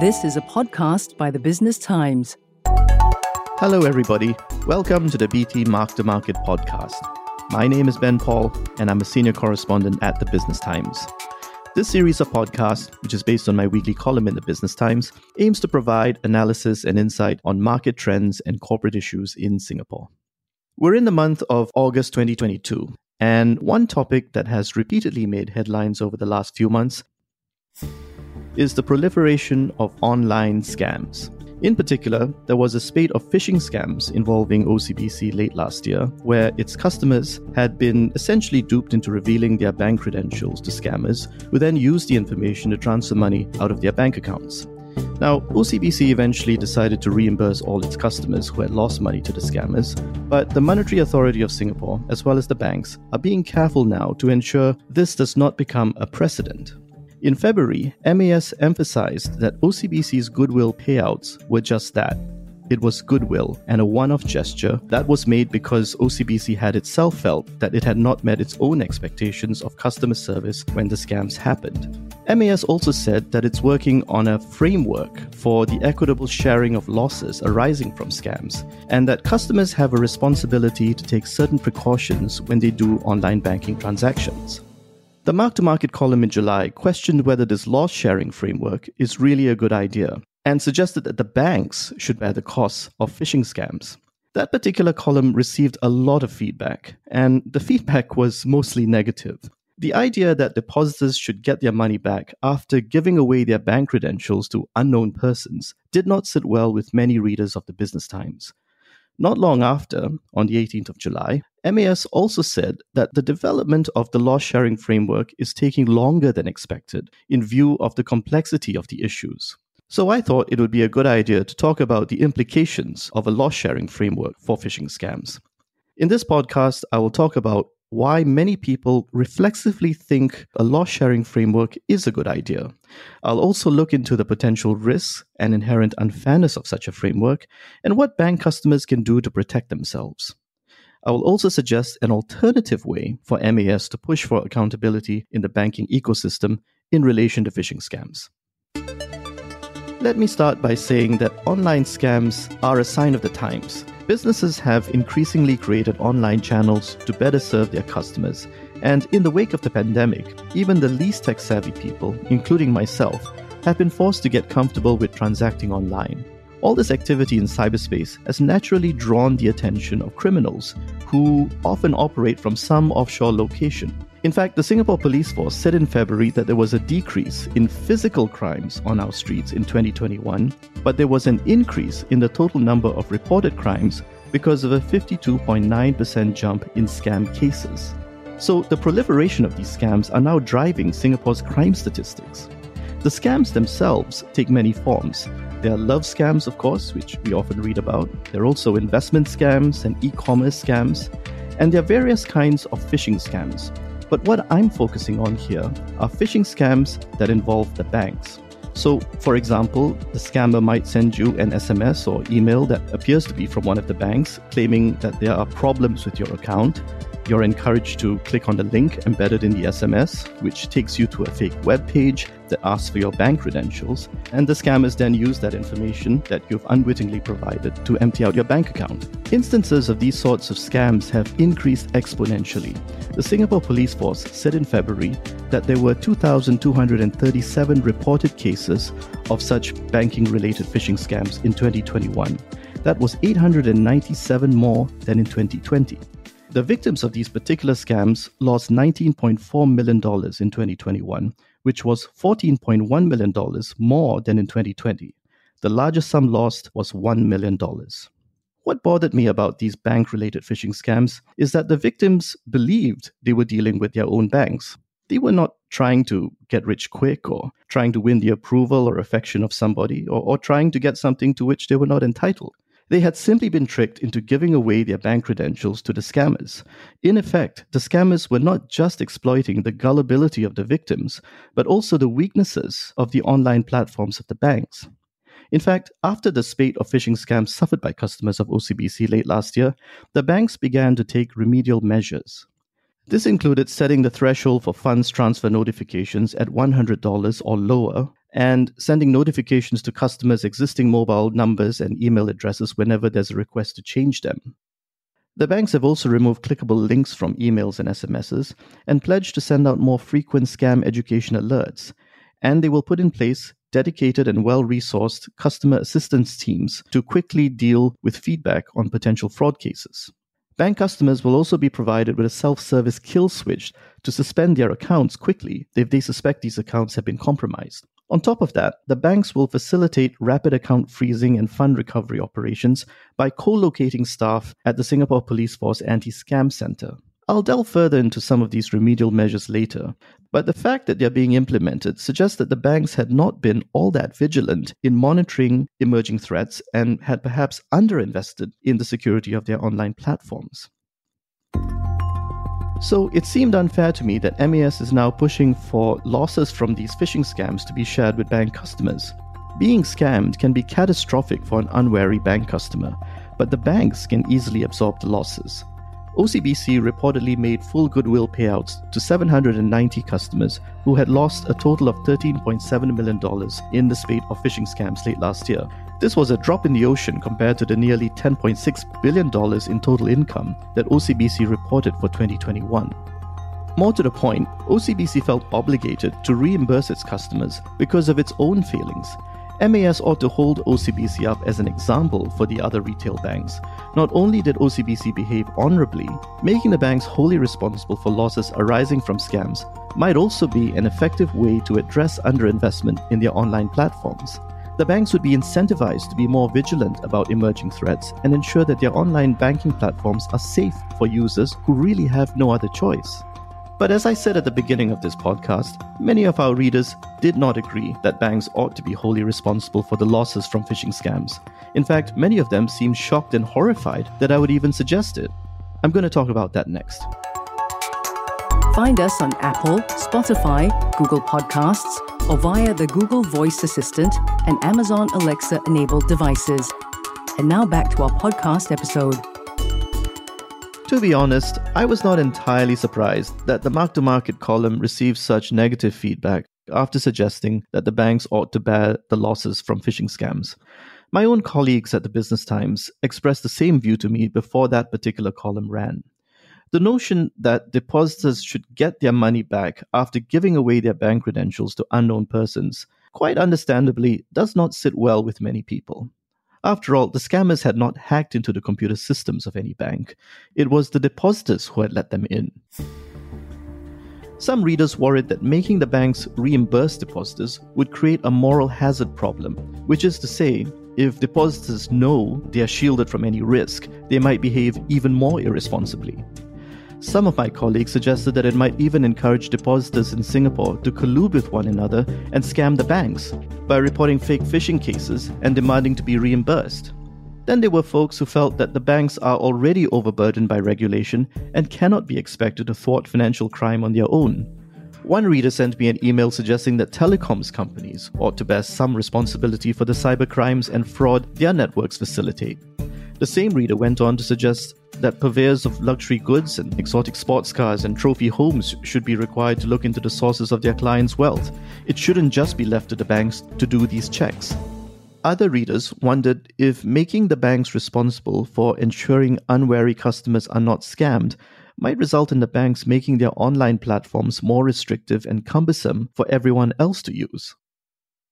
This is a podcast by the Business Times. Hello, everybody. Welcome to the BT Mark to Market podcast. My name is Ben Paul, and I'm a senior correspondent at the Business Times. This series of podcasts, which is based on my weekly column in the Business Times, aims to provide analysis and insight on market trends and corporate issues in Singapore. We're in the month of August 2022, and one topic that has repeatedly made headlines over the last few months is the proliferation of online scams. In particular, there was a spate of phishing scams involving OCBC late last year, where its customers had been essentially duped into revealing their bank credentials to scammers, who then used the information to transfer money out of their bank accounts. Now, OCBC eventually decided to reimburse all its customers who had lost money to the scammers, but the Monetary Authority of Singapore, as well as the banks, are being careful now to ensure this does not become a precedent. In February, MAS emphasized that OCBC's goodwill payouts were just that. It was goodwill and a one off gesture that was made because OCBC had itself felt that it had not met its own expectations of customer service when the scams happened. MAS also said that it's working on a framework for the equitable sharing of losses arising from scams, and that customers have a responsibility to take certain precautions when they do online banking transactions. The mark to market column in July questioned whether this loss sharing framework is really a good idea and suggested that the banks should bear the costs of phishing scams. That particular column received a lot of feedback, and the feedback was mostly negative. The idea that depositors should get their money back after giving away their bank credentials to unknown persons did not sit well with many readers of the Business Times. Not long after, on the 18th of July, MAS also said that the development of the loss sharing framework is taking longer than expected in view of the complexity of the issues. So I thought it would be a good idea to talk about the implications of a loss sharing framework for phishing scams. In this podcast, I will talk about why many people reflexively think a loss sharing framework is a good idea. I'll also look into the potential risks and inherent unfairness of such a framework and what bank customers can do to protect themselves. I will also suggest an alternative way for MAS to push for accountability in the banking ecosystem in relation to phishing scams. Let me start by saying that online scams are a sign of the times Businesses have increasingly created online channels to better serve their customers. And in the wake of the pandemic, even the least tech savvy people, including myself, have been forced to get comfortable with transacting online. All this activity in cyberspace has naturally drawn the attention of criminals who often operate from some offshore location in fact, the Singapore Police Force said in February that there was a decrease in physical crimes on our streets in 2021, but there was an increase in the total number of reported crimes because of a 52.9% jump in scam cases. So, the proliferation of these scams are now driving Singapore's crime statistics. The scams themselves take many forms. There are love scams, of course, which we often read about. There are also investment scams and e commerce scams. And there are various kinds of phishing scams, but what I'm focusing on here are phishing scams that involve the banks. So, for example, the scammer might send you an SMS or email that appears to be from one of the banks claiming that there are problems with your account you're encouraged to click on the link embedded in the SMS, which takes you to a fake web page that asks for your bank credentials, and the scammers then use that information that you've unwittingly provided to empty out your bank account. Instances of these sorts of scams have increased exponentially. The Singapore Police Force said in February that there were 2,237 reported cases of such banking related phishing scams in 2021. That was 897 more than in 2020. The victims of these particular scams lost $19.4 million in 2021, which was $14.1 million more than in 2020. The largest sum lost was $1 million. What bothered me about these bank related phishing scams is that the victims believed they were dealing with their own banks. They were not trying to get rich quick or trying to win the approval or affection of somebody or, or trying to get something to which they were not entitled. They had simply been tricked into giving away their bank credentials to the scammers. In effect, the scammers were not just exploiting the gullibility of the victims, but also the weaknesses of the online platforms of the banks. In fact, after the spate of phishing scams suffered by customers of OCBC late last year, the banks began to take remedial measures. This included setting the threshold for funds transfer notifications at $100 or lower and sending notifications to customers' existing mobile numbers and email addresses whenever there's a request to change them. The banks have also removed clickable links from emails and SMSs and pledged to send out more frequent scam education alerts. And they will put in place dedicated and well resourced customer assistance teams to quickly deal with feedback on potential fraud cases. Bank customers will also be provided with a self service kill switch to suspend their accounts quickly if they suspect these accounts have been compromised. On top of that, the banks will facilitate rapid account freezing and fund recovery operations by co locating staff at the Singapore Police Force Anti Scam Center. I'll delve further into some of these remedial measures later, but the fact that they're being implemented suggests that the banks had not been all that vigilant in monitoring emerging threats and had perhaps underinvested in the security of their online platforms. So it seemed unfair to me that MAS is now pushing for losses from these phishing scams to be shared with bank customers. Being scammed can be catastrophic for an unwary bank customer, but the banks can easily absorb the losses. OCBC reportedly made full goodwill payouts to 790 customers who had lost a total of $13.7 million in the spate of phishing scams late last year. This was a drop in the ocean compared to the nearly $10.6 billion in total income that OCBC reported for 2021. More to the point, OCBC felt obligated to reimburse its customers because of its own failings MAS ought to hold OCBC up as an example for the other retail banks. Not only did OCBC behave honorably, making the banks wholly responsible for losses arising from scams might also be an effective way to address underinvestment in their online platforms. The banks would be incentivized to be more vigilant about emerging threats and ensure that their online banking platforms are safe for users who really have no other choice. But as I said at the beginning of this podcast, many of our readers did not agree that banks ought to be wholly responsible for the losses from phishing scams. In fact, many of them seemed shocked and horrified that I would even suggest it. I'm going to talk about that next. Find us on Apple, Spotify, Google Podcasts, or via the Google Voice Assistant and Amazon Alexa enabled devices. And now back to our podcast episode. To be honest, I was not entirely surprised that the mark to market column received such negative feedback after suggesting that the banks ought to bear the losses from phishing scams. My own colleagues at the Business Times expressed the same view to me before that particular column ran. The notion that depositors should get their money back after giving away their bank credentials to unknown persons, quite understandably, does not sit well with many people. After all, the scammers had not hacked into the computer systems of any bank. It was the depositors who had let them in. Some readers worried that making the banks reimburse depositors would create a moral hazard problem, which is to say, if depositors know they are shielded from any risk, they might behave even more irresponsibly. Some of my colleagues suggested that it might even encourage depositors in Singapore to collude with one another and scam the banks by reporting fake phishing cases and demanding to be reimbursed. Then there were folks who felt that the banks are already overburdened by regulation and cannot be expected to thwart financial crime on their own. One reader sent me an email suggesting that telecoms companies ought to bear some responsibility for the cyber crimes and fraud their networks facilitate. The same reader went on to suggest that purveyors of luxury goods and exotic sports cars and trophy homes should be required to look into the sources of their clients' wealth. It shouldn't just be left to the banks to do these checks. Other readers wondered if making the banks responsible for ensuring unwary customers are not scammed might result in the banks making their online platforms more restrictive and cumbersome for everyone else to use.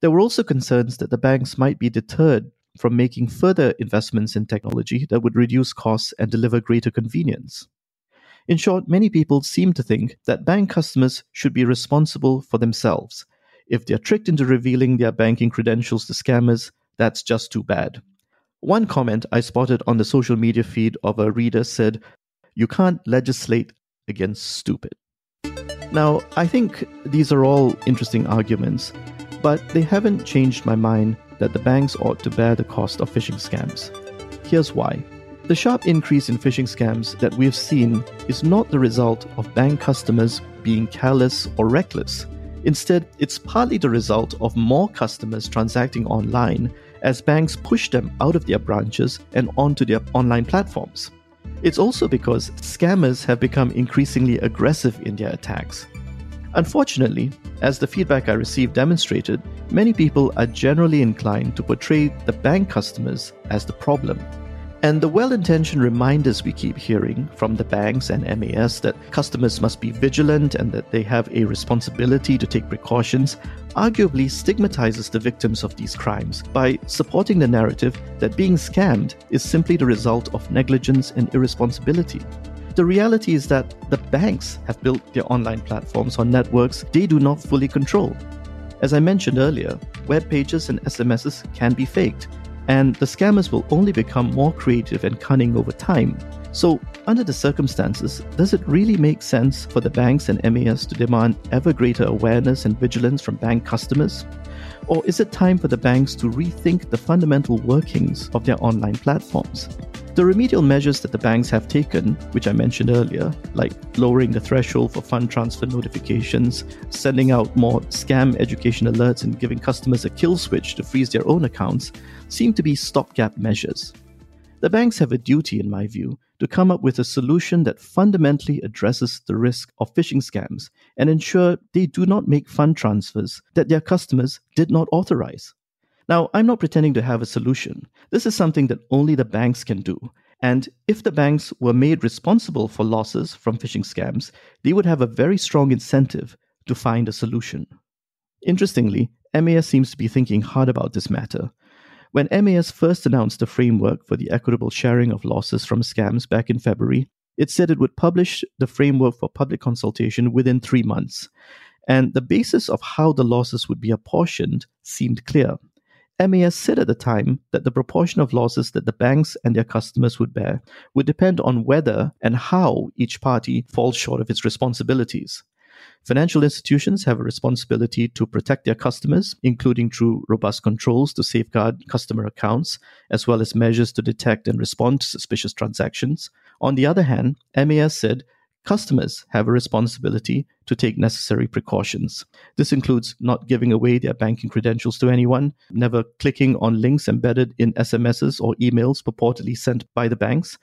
There were also concerns that the banks might be deterred from making further investments in technology that would reduce costs and deliver greater convenience. In short, many people seem to think that bank customers should be responsible for themselves. If they're tricked into revealing their banking credentials to scammers, that's just too bad. One comment I spotted on the social media feed of a reader said, You can't legislate against stupid. Now, I think these are all interesting arguments, but they haven't changed my mind that the banks ought to bear the cost of phishing scams. Here's why. The sharp increase in phishing scams that we've seen is not the result of bank customers being careless or reckless. Instead, it's partly the result of more customers transacting online as banks push them out of their branches and onto their online platforms. It's also because scammers have become increasingly aggressive in their attacks. Unfortunately, as the feedback I received demonstrated, many people are generally inclined to portray the bank customers as the problem. And the well intentioned reminders we keep hearing from the banks and MAS that customers must be vigilant and that they have a responsibility to take precautions arguably stigmatizes the victims of these crimes by supporting the narrative that being scammed is simply the result of negligence and irresponsibility. The reality is that the banks have built their online platforms on networks they do not fully control. As I mentioned earlier, web pages and SMSs can be faked, and the scammers will only become more creative and cunning over time. So, under the circumstances, does it really make sense for the banks and MAS to demand ever greater awareness and vigilance from bank customers? Or is it time for the banks to rethink the fundamental workings of their online platforms? The remedial measures that the banks have taken, which I mentioned earlier, like lowering the threshold for fund transfer notifications, sending out more scam education alerts, and giving customers a kill switch to freeze their own accounts, seem to be stopgap measures. The banks have a duty, in my view, to come up with a solution that fundamentally addresses the risk of phishing scams and ensure they do not make fund transfers that their customers did not authorize. Now, I'm not pretending to have a solution. This is something that only the banks can do. And if the banks were made responsible for losses from phishing scams, they would have a very strong incentive to find a solution. Interestingly, MAS seems to be thinking hard about this matter. When MAS first announced the framework for the equitable sharing of losses from scams back in February, it said it would publish the framework for public consultation within three months. And the basis of how the losses would be apportioned seemed clear. MAS said at the time that the proportion of losses that the banks and their customers would bear would depend on whether and how each party falls short of its responsibilities. Financial institutions have a responsibility to protect their customers, including through robust controls to safeguard customer accounts, as well as measures to detect and respond to suspicious transactions. On the other hand, MAS said Customers have a responsibility to take necessary precautions. This includes not giving away their banking credentials to anyone, never clicking on links embedded in SMSs or emails purportedly sent by the banks,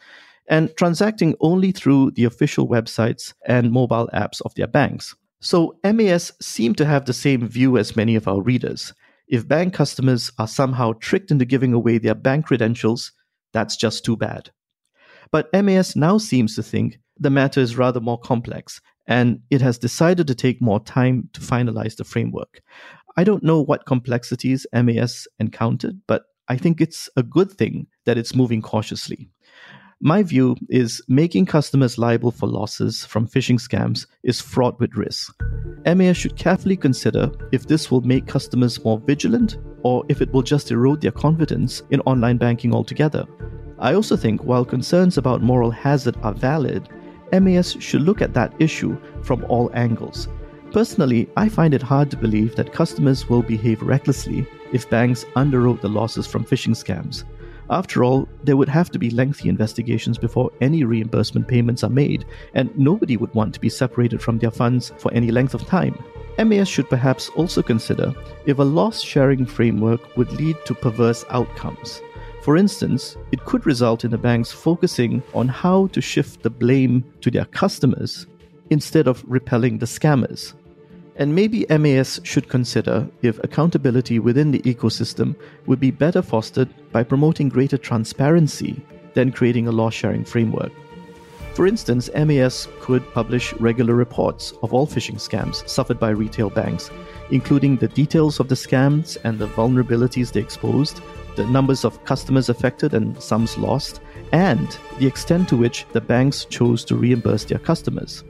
and transacting only through the official websites and mobile apps of their banks. So, MAS seem to have the same view as many of our readers. If bank customers are somehow tricked into giving away their bank credentials, that's just too bad. But MAS now seems to think the matter is rather more complex, and it has decided to take more time to finalize the framework. I don't know what complexities MAS encountered, but I think it's a good thing that it's moving cautiously. My view is making customers liable for losses from phishing scams is fraught with risk. MAS should carefully consider if this will make customers more vigilant or if it will just erode their confidence in online banking altogether. I also think while concerns about moral hazard are valid, MAS should look at that issue from all angles. Personally, I find it hard to believe that customers will behave recklessly if banks underwrote the losses from phishing scams. After all, there would have to be lengthy investigations before any reimbursement payments are made, and nobody would want to be separated from their funds for any length of time. MAS should perhaps also consider if a loss sharing framework would lead to perverse outcomes. For instance, it could result in the banks focusing on how to shift the blame to their customers instead of repelling the scammers. And maybe MAS should consider if accountability within the ecosystem would be better fostered by promoting greater transparency than creating a loss sharing framework. For instance, MAS could publish regular reports of all phishing scams suffered by retail banks, including the details of the scams and the vulnerabilities they exposed, the numbers of customers affected and sums lost, and the extent to which the banks chose to reimburse their customers.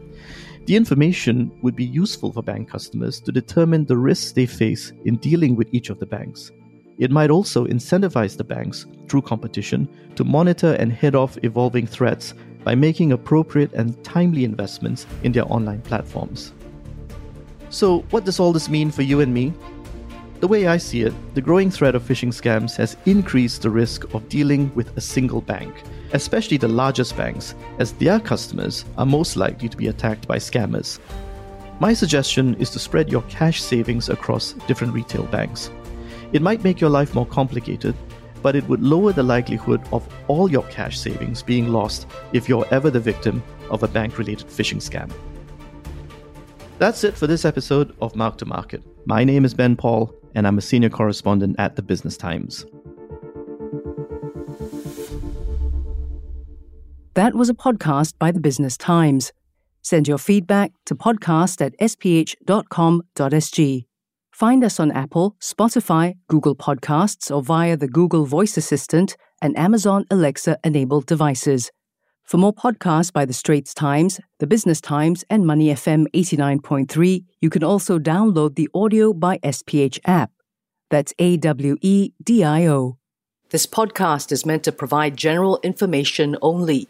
The information would be useful for bank customers to determine the risks they face in dealing with each of the banks. It might also incentivize the banks, through competition, to monitor and head off evolving threats by making appropriate and timely investments in their online platforms. So, what does all this mean for you and me? The way I see it, the growing threat of phishing scams has increased the risk of dealing with a single bank, especially the largest banks, as their customers are most likely to be attacked by scammers. My suggestion is to spread your cash savings across different retail banks. It might make your life more complicated, but it would lower the likelihood of all your cash savings being lost if you're ever the victim of a bank related phishing scam. That's it for this episode of Mark to Market. My name is Ben Paul, and I'm a senior correspondent at the Business Times. That was a podcast by the Business Times. Send your feedback to podcast at sph.com.sg. Find us on Apple, Spotify, Google Podcasts, or via the Google Voice Assistant and Amazon Alexa enabled devices. For more podcasts by the Straits Times, the Business Times, and Money FM 89.3, you can also download the AWEDIO by SPH app. That's A W E D I O. This podcast is meant to provide general information only.